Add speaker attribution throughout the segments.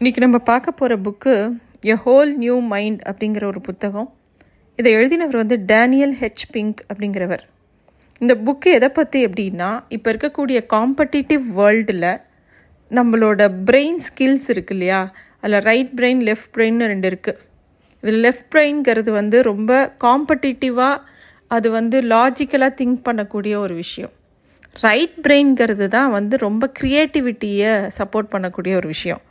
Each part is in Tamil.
Speaker 1: இன்றைக்கி நம்ம பார்க்க போகிற book a whole new mind அப்படிங்கிற ஒரு புத்தகம். இதை எழுதினவர் வந்து டேனியல் ஹெச் பிங்க் அப்படிங்கிறவர். இந்த புக்கு எதை பற்றி அப்படின்னா இப்போ இருக்கக்கூடிய காம்படிட்டிவ் வேர்ல்டில் நம்மளோட பிரெயின் ஸ்கில்ஸ் இருக்கு இல்லையா? அதில் ரைட் பிரெயின் லெஃப்ட் பிரெயின்னு ரெண்டு இருக்குது இதில் லெஃப்ட் பிரெயின்ங்கிறது வந்து ரொம்ப காம்படிட்டிவாக அது வந்து லாஜிக்கலாக திங்க் பண்ணக்கூடிய ஒரு விஷயம். ரைட் பிரெயின்ங்கிறது தான் வந்து ரொம்ப க்ரியேட்டிவிட்டியை சப்போர்ட் பண்ணக்கூடிய ஒரு விஷயம்.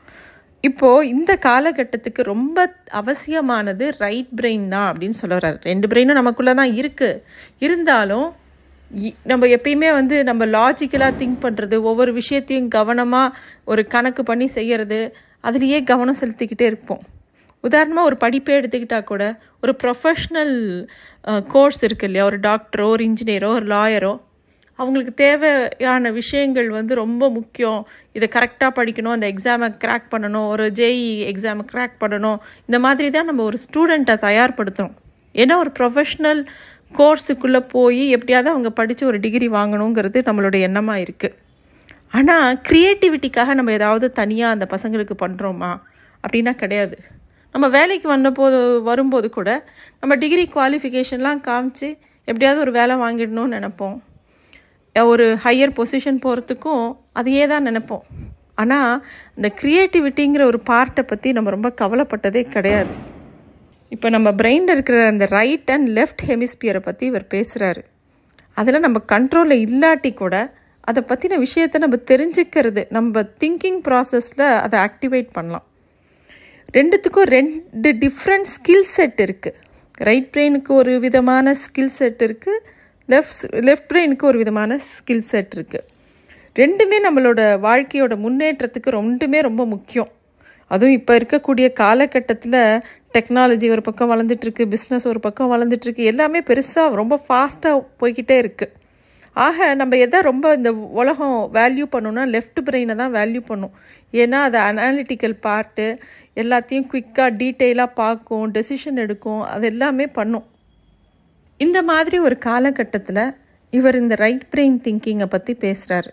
Speaker 1: இப்போது இந்த காலகட்டத்துக்கு ரொம்ப அவசியமானது ரைட் பிரெயின் தான் அப்படின்னு சொல்லுறாரு ரெண்டு பிரெயினும் நமக்குள்ளே தான் இருக்குது இருந்தாலும் இ- நம்ம எப்பயுமே வந்து நம்ம லாஜிக்கலாக திங்க் பண்ணுறது ஒவ்வொரு விஷயத்தையும் கவனமாக ஒரு கணக்கு பண்ணி செய்கிறது அதுலேயே கவனம் செலுத்திக்கிட்டே இருப்போம். உதாரணமாக ஒரு படிப்பே எடுத்துக்கிட்டால் கூட ஒரு ப்ரொஃபஷ்னல் கோர்ஸ் இருக்கு இல்லையா? ஒரு டாக்டரோ ஒரு இன்ஜினியரோ ஒரு லாயரோ அவங்களுக்கு தேவையான விஷயங்கள் வந்து ரொம்ப முக்கியம். இதை கரெக்டாக படிக்கணும் அந்த எக்ஸாமை கிராக் பண்ணணும் ஒரு ஜேஇ எக்ஸாமை கிராக் பண்ணணும். இந்த மாதிரி தான் நம்ம ஒரு ஸ்டூடெண்ட்டை தயார்படுத்துகிறோம் ஏன்னா ஒரு ப்ரொஃபஷ்னல் கோர்ஸுக்குள்ளே போய் எப்படியாவது அவங்க படித்து ஒரு டிகிரி வாங்கணுங்கிறது நம்மளோட எண்ணமாக இருக்குது ஆனால் க்ரியேட்டிவிட்டிக்காக நம்ம ஏதாவது தனியாக அந்த பசங்களுக்கு பண்ணுறோமா அப்படின்னா கிடையாது. நம்ம வேலைக்கு வந்தபோது வரும்போது கூட நம்ம டிகிரி குவாலிஃபிகேஷன்லாம் காமிச்சு எப்படியாவது ஒரு வேலை வாங்கிடணும்னு நினைப்போம். ஒரு ஹையர் பொசிஷன் போகிறதுக்கும் அதையே தான் நினைப்போம். ஆனால் இந்த க்ரியேட்டிவிட்டிங்கிற ஒரு பார்ட்டை பற்றி நம்ம ரொம்ப கவலைப்பட்டதே கிடையாது. இப்போ நம்ம பிரெயினில் இருக்கிற அந்த ரைட் அண்ட் லெஃப்ட் ஹெமிஸ்பியரை பற்றி இவர் பேசுகிறாரு அதில் நம்ம கண்ட்ரோலில் இல்லாட்டி கூட அதை பற்றின விஷயத்தை நம்ம தெரிஞ்சுக்கிறது நம்ம திங்கிங் ப்ராசஸில் அதை ஆக்டிவேட் பண்ணலாம். ரெண்டுத்துக்கும் ரெண்டு டிஃப்ரெண்ட் ஸ்கில் செட் இருக்குது ரைட் பிரெயினுக்கு ஒரு விதமான ஸ்கில் செட் இருக்குது லெஃப்ட் லெஃப்ட் பிரெயினுக்கு ஒரு விதமான ஸ்கில் செட் இருக்குது ரெண்டுமே நம்மளோட வாழ்க்கையோட முன்னேற்றத்துக்கு ரெண்டுமே ரொம்ப முக்கியம். அதுவும் இப்போ இருக்கக்கூடிய காலகட்டத்தில் டெக்னாலஜி ஒரு பக்கம் வளர்ந்துட்டுருக்கு பிஸ்னஸ் ஒரு பக்கம் வளர்ந்துட்டுருக்கு எல்லாமே பெருசாக ரொம்ப ஃபாஸ்ட்டாக போய்கிட்டே இருக்குது ஆக நம்ம எதை ரொம்ப இந்த உலகம் வேல்யூ பண்ணோம்னா லெஃப்ட் பிரெயினை தான் வேல்யூ பண்ணும். ஏன்னா அது அனாலிட்டிக்கல் பார்ட்டு எல்லாத்தையும் குயிக்காக டீட்டெயிலாக பார்க்கும் டெசிஷன் எடுக்கும் அது எல்லாமே பண்ணும். இந்த மாதிரி ஒரு காலகட்டத்தில் இவர் இந்த ரைட் பிரெயின் திங்கிங்கை பற்றி பேசுகிறாரு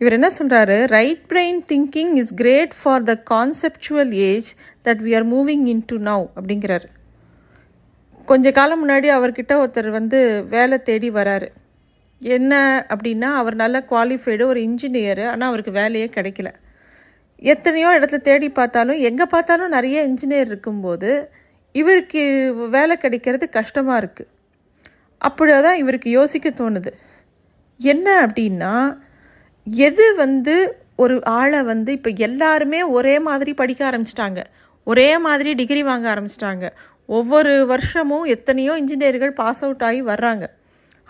Speaker 1: இவர் என்ன சொல்கிறாரு right brain thinking is great for the conceptual age that we are moving into now அப்படிங்கிறாரு. கொஞ்ச காலம் முன்னாடி அவர்கிட்ட ஒருத்தர் வந்து வேலை தேடி வராரு. என்ன அப்படின்னா அவர் நல்ல குவாலிஃபைடு ஒரு இன்ஜினியர் ஆனால் அவருக்கு வேலையே கிடைக்கல. எத்தனையோ இடத்துல தேடி பார்த்தாலும் எங்கே பார்த்தாலும் நிறைய இன்ஜினியர் இருக்கும்போது இவருக்கு வேலை கிடைக்கிறது கஷ்டமாக இருக்குது அப்படிதான் இவருக்கு யோசிக்க தோணுது. என்ன அப்படின்னா எது வந்து ஒரு ஆளை வந்து இப்போ எல்லாருமே ஒரே மாதிரி படிக்க ஆரம்பிச்சிட்டாங்க. ஒரே மாதிரி டிகிரி வாங்க ஆரம்பிச்சிட்டாங்க. ஒவ்வொரு வருஷமும் எத்தனையோ இன்ஜினியர்கள் பாஸ் அவுட் ஆகி வர்றாங்க.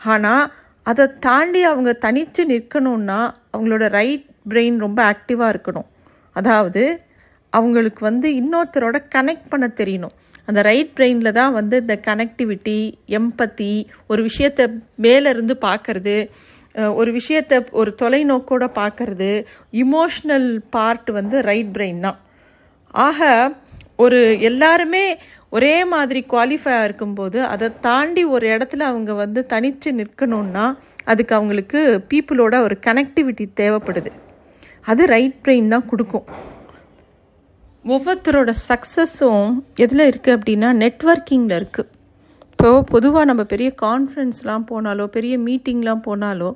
Speaker 1: ஆனால் அதை தாண்டி அவங்க தனித்து நிற்கணும்னா அவங்களோட ரைட் பிரெயின் ரொம்ப ஆக்டிவாக இருக்கணும். அதாவது அவங்களுக்கு வந்து இன்னொருத்தரோட கனெக்ட் பண்ண தெரியணும். அந்த ரைட் பிரெயினில் தான் வந்து இந்த கனெக்டிவிட்டி எம்பத்தி ஒரு விஷயத்தை மேலேருந்து பார்க்கறது ஒரு விஷயத்தை ஒரு தொலைநோக்கோட பார்க்கறது இமோஷ்னல் பார்ட் வந்து ரைட் பிரெயின் தான். ஆக ஒரு எல்லாருமே ஒரே மாதிரி குவாலிஃபையாக இருக்கும்போது அதை தாண்டி ஒரு இடத்துல அவங்க வந்து தனித்து நிற்கணும்னா அதுக்கு அவங்களுக்கு பீப்புளோட ஒரு கனெக்டிவிட்டி தேவைப்படுது. அது ரைட் பிரெயின் தான் கொடுக்கும். ஒவ்வொருத்தரோட சக்ஸஸும் எதில் இருக்குது அப்படின்னா நெட்வொர்க்கிங்கில் இருக்குது இப்போ பொதுவாக நம்ம பெரிய கான்ஃபரன்ஸ்லாம் போனாலோ பெரிய மீட்டிங்லாம் போனாலோ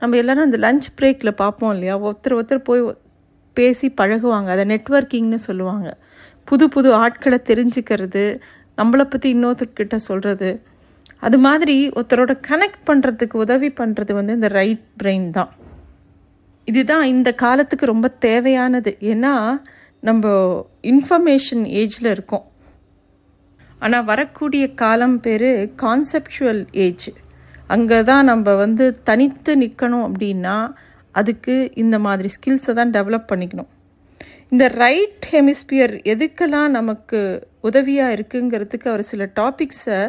Speaker 1: நம்ம எல்லோரும் அந்த லஞ்ச் பிரேக்கில் பார்ப்போம் இல்லையா? ஒருத்தர் ஒருத்தர் போய் பேசி பழகுவாங்க. அதை நெட்வொர்க்கிங்னு சொல்லுவாங்க. புது புது ஆட்களை தெரிஞ்சுக்கிறது நம்மளை பற்றி இன்னொருத்தர்கிட்ட சொல்கிறது அது மாதிரி ஒருத்தரோட கனெக்ட் பண்ணுறதுக்கு உதவி பண்ணுறது வந்து இந்த ரைட் பிரெயின் தான். இதுதான் இந்த காலத்துக்கு ரொம்ப தேவையானது. ஏன்னா நம்ம இன்ஃபர்மேஷன் ஏஜில் இருக்கோம். ஆனால் வரக்கூடிய காலம் பேர் கான்செப்சுவல் ஏஜ் அங்கே தான் நம்ம வந்து தனித்து நிற்கணும் அப்படின்னா அதுக்கு இந்த மாதிரி ஸ்கில்ஸை தான் டெவலப் பண்ணிக்கணும். இந்த ரைட் ஹெமிஸ்பியர் எதுக்கெல்லாம் நமக்கு உதவியாக இருக்குங்கிறதுக்கு அவர் சில டாபிக்ஸை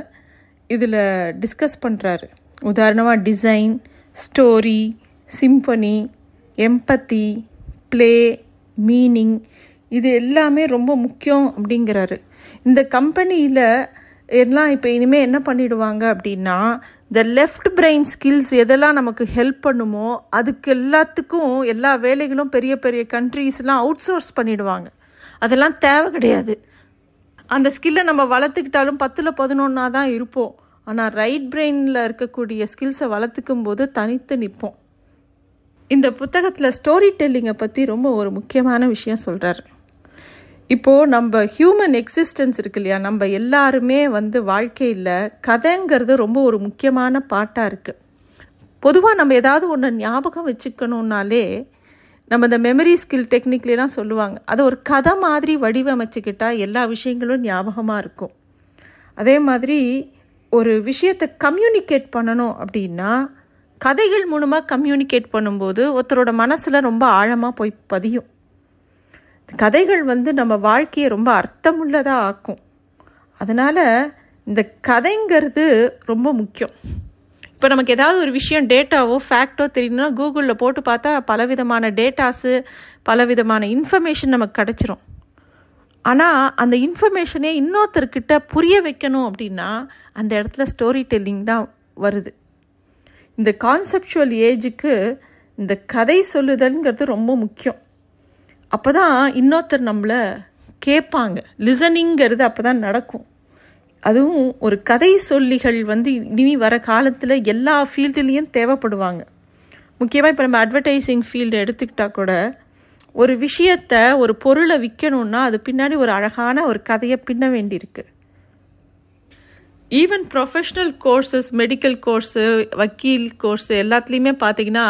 Speaker 1: இதில் டிஸ்கஸ் பண்ணுறாரு உதாரணமாக design story symphony empathy play meaning இது எல்லாமே ரொம்ப முக்கியம் அப்படிங்கிறாரு. இந்த கம்பெனியில் எல்லாம் இப்போ இனிமேல் என்ன பண்ணிடுவாங்க அப்படின்னா இந்த லெஃப்ட் பிரெயின் ஸ்கில்ஸ் எதெல்லாம் நமக்கு ஹெல்ப் பண்ணுமோ அதுக்கு எல்லாத்துக்கும் எல்லா வேலைகளும் பெரிய பெரிய கண்ட்ரீஸ்லாம் அவுட் சோர்ஸ் பண்ணிடுவாங்க. அதெல்லாம் தேவை கிடையாது. அந்த ஸ்கில்லை நம்ம வளர்த்துக்கிட்டாலும் பத்தில் பதினொன்னா தான் இருப்போம். ஆனால் ரைட் பிரெயினில் இருக்கக்கூடிய ஸ்கில்ஸை வளர்த்துக்கும் போது தனித்து நிற்போம். இந்த புத்தகத்தில் ஸ்டோரி டெல்லிங்கை பற்றி ரொம்ப ஒரு முக்கியமான விஷயம் சொல்கிறாரு இப்போது நம்ம ஹியூமன் எக்ஸிஸ்டன்ஸ் இருக்கு இல்லையா? நம்ம எல்லாருமே வந்து வாழ்க்கையில் கதைங்கிறது ரொம்ப ஒரு முக்கியமான பாட்டாக இருக்குது பொதுவாக நம்ம ஏதாவது ஒன்று ஞாபகம் வச்சுக்கணுன்னாலே நம்ம இந்த மெமரி ஸ்கில் டெக்னிக்லாம் சொல்லுவாங்க. அதை ஒரு கதை மாதிரி வடிவமைச்சுக்கிட்டால் எல்லா விஷயங்களும் ஞாபகமாக இருக்கும். அதே மாதிரி ஒரு விஷயத்தை கம்யூனிகேட் பண்ணணும் அப்படின்னா கதைகள் மூலமாக கம்யூனிகேட் பண்ணும்போது ஒருத்தரோட மனசில் ரொம்ப ஆழமாக போய் பதியும். கதைகள் வந்து நம்ம வாழ்க்கையை ரொம்ப அர்த்தமுள்ளதாக ஆக்கும். அதனால் இந்த கதைங்கிறது ரொம்ப முக்கியம். இப்போ நமக்கு ஏதாவது ஒரு விஷயம் டேட்டாவோ ஃபேக்டோ தெரியணும்னா கூகுளில் போட்டு பார்த்தா பலவிதமான டேட்டாஸு பலவிதமான இன்ஃபர்மேஷன் நமக்கு கிடச்சிரும். ஆனால் அந்த இன்ஃபர்மேஷனே இன்னொருத்தர்கிட்ட புரிய வைக்கணும் அப்படின்னா அந்த இடத்துல ஸ்டோரி டெல்லிங் தான் வருது. இந்த கான்செப்டுவல் ஏஜுக்கு இந்த கதை சொல்லுதல்ங்கிறது ரொம்ப முக்கியம். அப்போ தான் இன்னொருத்தர் நம்மளை கேட்பாங்க லிசனிங்கிறது அப்போ தான் நடக்கும். அதுவும் ஒரு கதை சொல்லிகள் வந்து இனி வர காலத்தில் எல்லா ஃபீல்டுலேயும் தேவைப்படுவாங்க. முக்கியமாக இப்போ நம்ம அட்வர்டைஸிங் ஃபீல்டு எடுத்துக்கிட்டால் கூட ஒரு விஷயத்தை ஒரு பொருளை விற்கணுன்னா அது பின்னாடி ஒரு அழகான ஒரு கதையை பின்ன வேண்டியிருக்கு. Even professional courses medical course வக்கீல் கோர்ஸு எல்லாத்துலேயுமே பார்த்தீங்கன்னா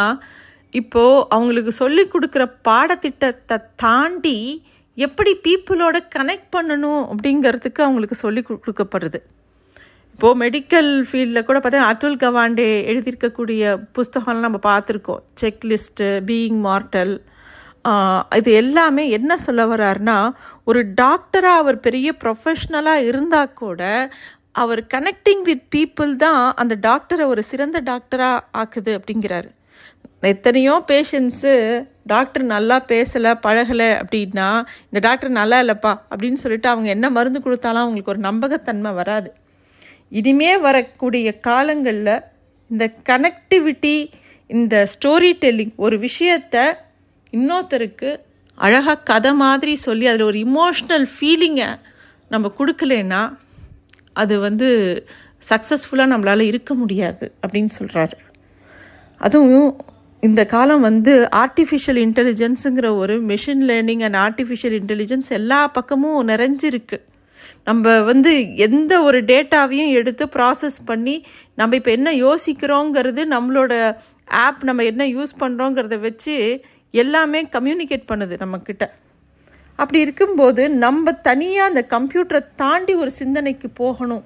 Speaker 1: இப்போது அவங்களுக்கு சொல்லி கொடுக்குற பாடத்திட்டத்தை தாண்டி எப்படி பீப்புளோட கனெக்ட் பண்ணணும் அப்படிங்கிறதுக்கு அவங்களுக்கு சொல்லி கொடுக்கப்படுறது இப்போது மெடிக்கல் ஃபீல்டில் கூட பார்த்தா அட்டுல் கவாண்டே எழுதியிருக்கக்கூடிய புஸ்தகம்லாம் நம்ம பார்த்துருக்கோம். செக்லிஸ்ட்டு பீயிங் மார்டல் இது எல்லாமே என்ன சொல்ல வர்றாருன்னா ஒரு டாக்டராக அவர் பெரிய ப்ரொஃபஷ்னலாக இருந்தால் கூட அவர் கனெக்டிங் வித் பீப்புள் தான் அந்த டாக்டரை ஒரு சிறந்த டாக்டராக ஆக்குது அப்படிங்கிறாரு. எத்தனையோ பேஷண்ட்ஸு டாக்டர் நல்லா பேசலை பழகலை அப்படின்னா இந்த டாக்டர் நல்லா இல்லைப்பா அப்படின்னு சொல்லிட்டு அவங்க என்ன மருந்து கொடுத்தாலும் அவங்களுக்கு ஒரு நம்பகத்தன்மை வராது. இனிமே வரக்கூடிய காலங்களில் இந்த கனெக்டிவிட்டி இந்த ஸ்டோரி டெல்லிங் ஒரு விஷயத்த இன்னொருத்தருக்கு அழகாக கதை மாதிரி சொல்லி அதில் ஒரு இமோஷ்னல் ஃபீலிங்கை நம்ம கொடுக்கலன்னா அது வந்து சக்ஸஸ்ஃபுல்லாக நம்மளால் இருக்க முடியாது அப்படின்னு சொல்கிறாரு அதுவும் இந்த காலம் வந்து ஆர்டிஃபிஷியல் இன்டெலிஜென்ஸுங்கிற ஒரு machine learning and artificial intelligence எல்லா பக்கமும் நிறைஞ்சிருக்கு. நம்ம வந்து எந்த ஒரு டேட்டாவையும் எடுத்து ப்ராசஸ் பண்ணி நம்ம இப்போ என்ன யோசிக்கிறோங்கிறது நம்மளோட ஆப் நம்ம என்ன யூஸ் பண்ணுறோங்கிறத வச்சு எல்லாமே கம்யூனிகேட் பண்ணுது நம்மக்கிட்ட. அப்படி இருக்கும்போது நம்ம தனியாக அந்த கம்ப்யூட்டரை தாண்டி ஒரு சிந்தனைக்கு போகணும்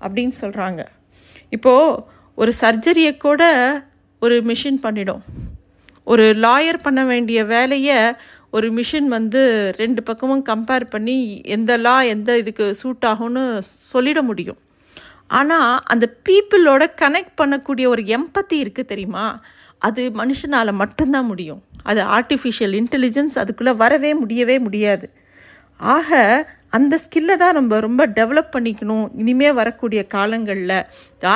Speaker 1: அப்படின்னு சொல்கிறாங்க இப்போது ஒரு சர்ஜரியை கூட ஒரு மிஷின் பண்ணிடும். ஒரு லாயர் பண்ண வேண்டிய வேலையை ஒரு மிஷின் வந்து ரெண்டு பக்கமும் கம்பேர் பண்ணி எந்த லா எந்த இதுக்கு சூட் ஆகும்னு சொல்லிட முடியும். ஆனால் அந்த பீப்புளோட கனெக்ட் பண்ணக்கூடிய ஒரு எம்பத்தி இருக்குது தெரியுமா? அது மனுஷனால் மட்டும்தான் முடியும். அது ஆர்டிஃபிஷியல் இன்டெலிஜென்ஸ் அதுக்குள்ளே வரவே முடியவே முடியாது. ஆக அந்த ஸ்கில்லை தான் நம்ம ரொம்ப டெவலப் பண்ணிக்கணும். இனிமே வரக்கூடிய காலங்களில்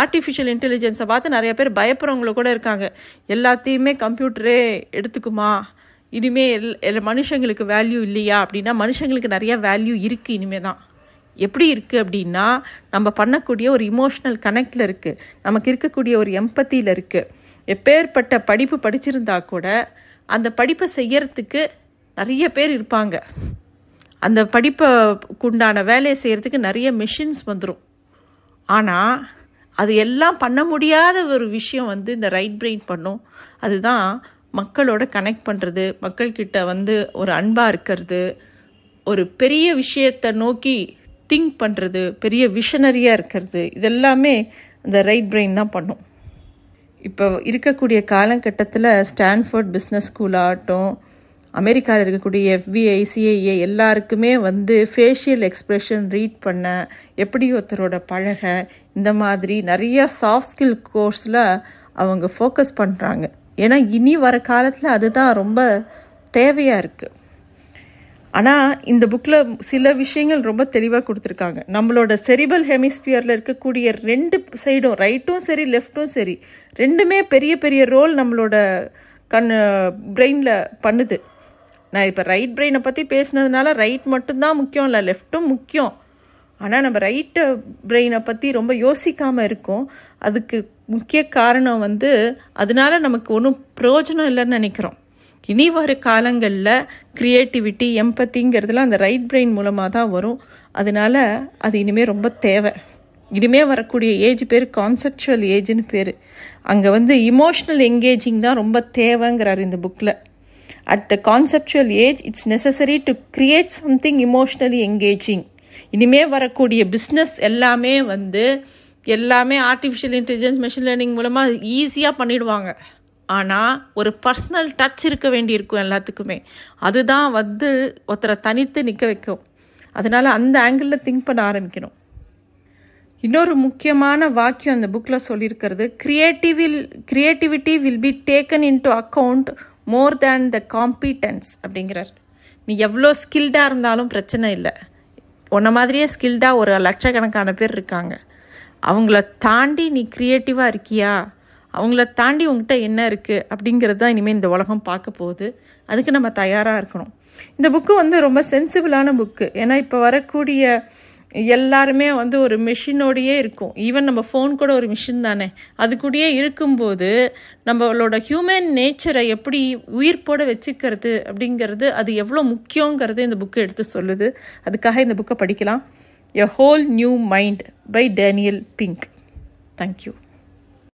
Speaker 1: ஆர்டிஃபிஷியல் இன்டெலிஜென்ஸை பார்த்து நிறைய பேர் பயப்படுறவங்கள கூட இருக்காங்க. எல்லாத்தையுமே கம்ப்யூட்டரே எடுத்துக்குமா? இனிமே எல் மனுஷங்களுக்கு வேல்யூ இல்லையா? அப்படின்னா மனுஷங்களுக்கு நிறைய வேல்யூ இருக்குது இனிமே தான். எப்படி இருக்குது அப்படின்னா நம்ம பண்ணக்கூடிய ஒரு இமோஷ்னல் கனெக்டில் இருக்குது நமக்கு இருக்கக்கூடிய ஒரு எம்பத்தியில் இருக்குது எப்பேற்பட்ட படிப்பு படிச்சிருந்தா கூட அந்த படிப்பை செய்யறதுக்கு நிறைய பேர் இருப்பாங்க. அந்த படிப்புக்குண்டான வேலையை செய்கிறதுக்கு நிறைய மிஷின்ஸ் வந்துடும் ஆனால் அது எல்லாம் பண்ண முடியாத ஒரு விஷயம் வந்து இந்த ரைட் பிரெயின் பண்ணும். அதுதான் மக்களோட கனெக்ட் பண்ணுறது மக்கள்கிட்ட வந்து ஒரு அன்பாக இருக்கிறது ஒரு பெரிய விஷயத்தை நோக்கி திங்க் பண்ணுறது பெரிய விஷனரியாக இருக்கிறது. இதெல்லாமே இந்த ரைட் பிரெயின் தான் பண்ணும். இப்போ இருக்கக்கூடிய காலகட்டத்தில் ஸ்டான்ஃபோர்ட் பிஸ்னஸ் ஸ்கூல் ஆகட்டும் அமெரிக்காவில் இருக்கக்கூடிய எஃபிஐ சிஐஏ எல்லாருக்குமே வந்து ஃபேஷியல் எக்ஸ்ப்ரெஷன் ரீட் பண்ண எப்படி ஒருத்தரோட பழக இந்த மாதிரி நிறைய சாஃப்ட் ஸ்கில் கோர்ஸில் அவங்க ஃபோக்கஸ் பண்ணுறாங்க ஏன்னா இனி வர காலத்தில் அதுதான் ரொம்ப தேவையாக இருக்குது ஆனால் இந்த புக்கில் சில விஷயங்கள் ரொம்ப தெளிவாக கொடுத்துருக்காங்க. நம்மளோட செரிபல் ஹெமிஸ்பியரில் இருக்கக்கூடிய ரெண்டு சைடும் ரைட்டும் சரி லெஃப்ட்டும் சரி ரெண்டுமே பெரிய பெரிய ரோல் நம்மளோட கண் பிரெயினில் பண்ணுது. நான் இப்போ ரைட் பிரெயினை பற்றி பேசுனதுனால ரைட் மட்டும்தான் முக்கியம் இல்லை லெஃப்ட்டும் முக்கியம். ஆனால் நம்ம ரைட்டு பிரெயினை பற்றி ரொம்ப யோசிக்காமல் இருக்கோம். அதுக்கு முக்கிய காரணம் வந்து அதனால நமக்கு ஒன்றும் பிரயோஜனம் இல்லைன்னு நினைக்கிறோம். இனி வர காலங்களில் க்ரியேட்டிவிட்டி எம்பத்திங்கிறதுலாம் அந்த ரைட் பிரெயின் மூலமாக தான் வரும். அதனால அது இனிமேல் ரொம்ப தேவை. இனிமேல் வரக்கூடிய ஏஜ் பேர் கான்செப்டுவல் ஏஜ்னு பேர். அங்கே வந்து இமோஷ்னல் எங்கேஜிங் தான் ரொம்ப தேவைங்கிறார் இந்த புக்கில் at the conceptual age it's necessary to create something emotionally engaging இனிமே வரக்கூடிய பிஸ்னஸ் எல்லாமே வந்து எல்லாமே ஆர்டிஃபிஷியல் இன்டெலிஜென்ஸ் மெஷின் லேர்னிங் மூலமாக ஈஸியாக பண்ணிடுவாங்க. ஆனால் ஒரு பர்சனல் டச் இருக்க வேண்டியிருக்கும் எல்லாத்துக்குமே. அதுதான் வந்து ஒருத்தரை தனித்து நிற்க வைக்கும். அதனால் அந்த ஆங்கிளில் திங்க் பண்ண ஆரம்பிக்கணும். இன்னொரு முக்கியமான வாக்கியம் அந்த புக்கில் சொல்லியிருக்கிறது கிரியேட்டிவில் creativity will be taken into account more than the competence அப்படிங்கிறார். நீ எவ்வளோ ஸ்கில்டாக இருந்தாலும் பிரச்சனை இல்லை. உன்ன மாதிரியே ஸ்கில்டாக ஒரு லட்சக்கணக்கான பேர் இருக்காங்க. அவங்கள தாண்டி நீ க்ரியேட்டிவாக இருக்கியா? அவங்கள தாண்டி உங்ககிட்ட என்ன இருக்குது அப்படிங்கிறது தான் இனிமேல் இந்த உலகம் பார்க்க போகுது. அதுக்கு நம்ம தயாராக இருக்கணும். இந்த புக்கு வந்து ரொம்ப சென்சிபிளான புக்கு ஏன்னா இப்போ வரக்கூடிய எல்லாருமே வந்து ஒரு மிஷினோடையே இருக்கும். ஈவன் நம்ம ஃபோன் கூட ஒரு மிஷின் தானே. அது கூடயே இருக்கும்போது நம்மளோட ஹியூமன் நேச்சரை எப்படி உயிர்ப்போட வச்சுக்கிறது அப்படிங்கிறது அது எவ்வளோ முக்கியங்கிறது இந்த புக்கு எடுத்து சொல்லுது. அதுக்காக இந்த புக்கை படிக்கலாம். A whole new mind by Daniel Pink thank you